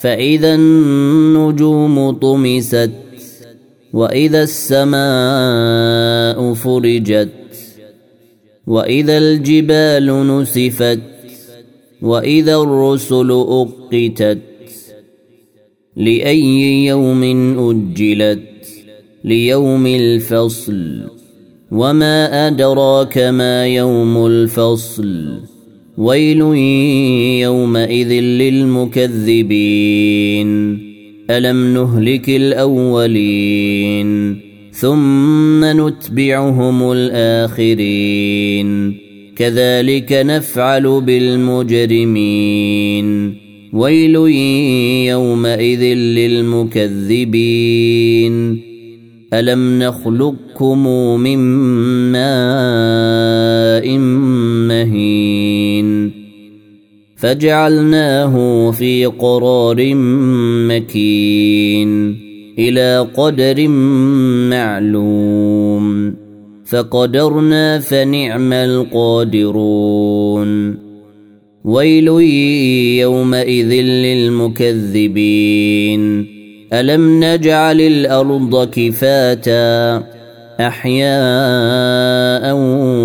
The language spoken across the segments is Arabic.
فإذا النجوم طمست وإذا السماء فرجت وإذا الجبال نسفت وإذا الرسل أقتت لأي يوم أجلت ليوم الفصل وما أدراك ما يوم الفصل ويل يومئذ للمكذبين. ألم نهلك الأولين ثم نتبعهم الآخرين. كذلك نفعل بالمجرمين. ويل يومئذ للمكذبين. ألم نخلقكم من ماء فجعلناه في قرار مكين إلى قدر معلوم فقدرنا فنعم القادرون. ويل يومئذ للمكذبين. ألم نجعل الأرض كفاتا أحياء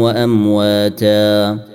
وأمواتا؟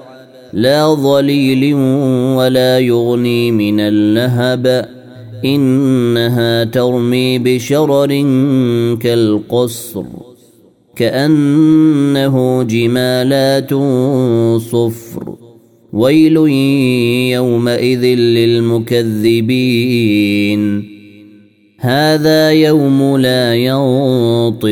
لا ظليل ولا يغني من اللهب. إنها ترمي بشرر كالقصر كأنه جمالات صفر. ويل يومئذ للمكذبين. هذا يوم لا ينطقون.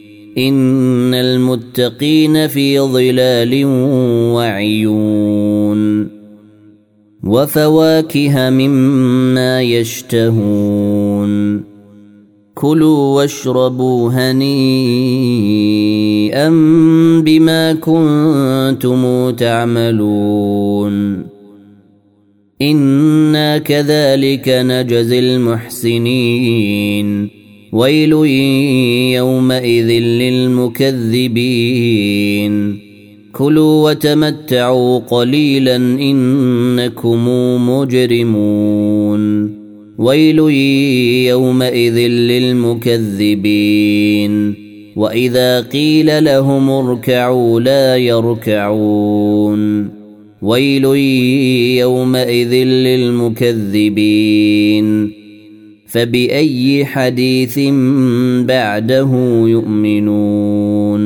إن المتقين في ظلال وعيون وفواكه مما يشتهون كلوا واشربوا هنيئا بما كنتم تعملون إنا كذلك نجزي المحسنين ويل يومئذ للمكذبين. كلوا وتمتعوا قليلا إنكم مجرمون. ويل يومئذ للمكذبين. وإذا قيل لهم اركعوا لا يركعون. ويل يومئذ للمكذبين. فبأي حديث بعده يؤمنون